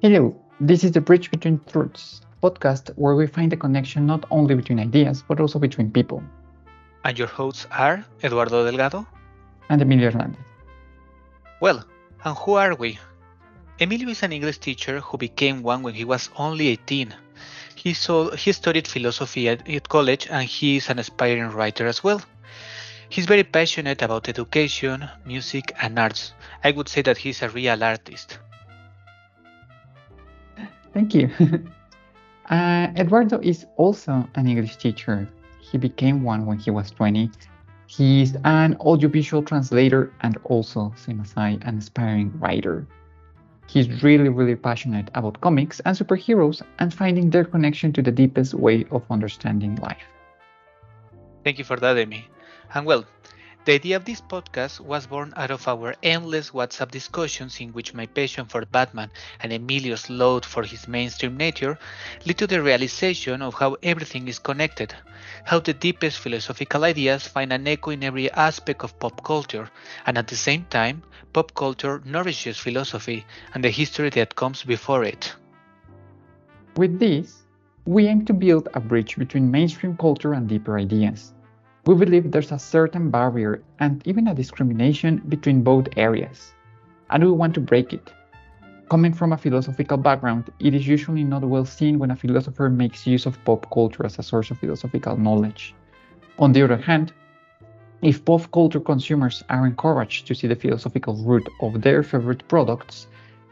Hello, this is the Bridge Between Truths podcast where we find the connection not only between ideas but also between people. And your hosts are Eduardo Delgado and Emilio Hernandez. Well, and who are we? Emilio is an English teacher who became one when he was only 18. He, saw, he studied philosophy at, at college and he is an aspiring writer as well. He's very passionate about education, music, and arts. I would say that he's a real artist. Thank you. uh, Eduardo is also an English teacher. He became one when he was 20. He's an audiovisual translator and also, same as I, an aspiring writer. He's really, really passionate about comics and superheroes and finding their connection to the deepest way of understanding life. Thank you for that, Emi. And well, the idea of this podcast was born out of our endless WhatsApp discussions in which my passion for Batman and Emilio's load for his mainstream nature led to the realization of how everything is connected, how the deepest philosophical ideas find an echo in every aspect of pop culture, and at the same time, pop culture nourishes philosophy and the history that comes before it. With this, we aim to build a bridge between mainstream culture and deeper ideas we believe there's a certain barrier and even a discrimination between both areas, and we want to break it. Coming from a philosophical background, it is usually not well seen when a philosopher makes use of pop culture as a source of philosophical knowledge. On the other hand, if pop culture consumers are encouraged to see the philosophical root of their favorite products,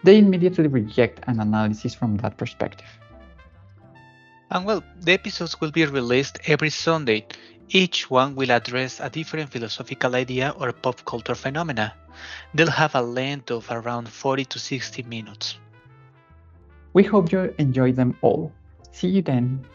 they immediately reject an analysis from that perspective. And well, the episodes will be released every Sunday each one will address a different philosophical idea or pop culture phenomena. They'll have a length of around 40 to 60 minutes. We hope you enjoy them all. See you then.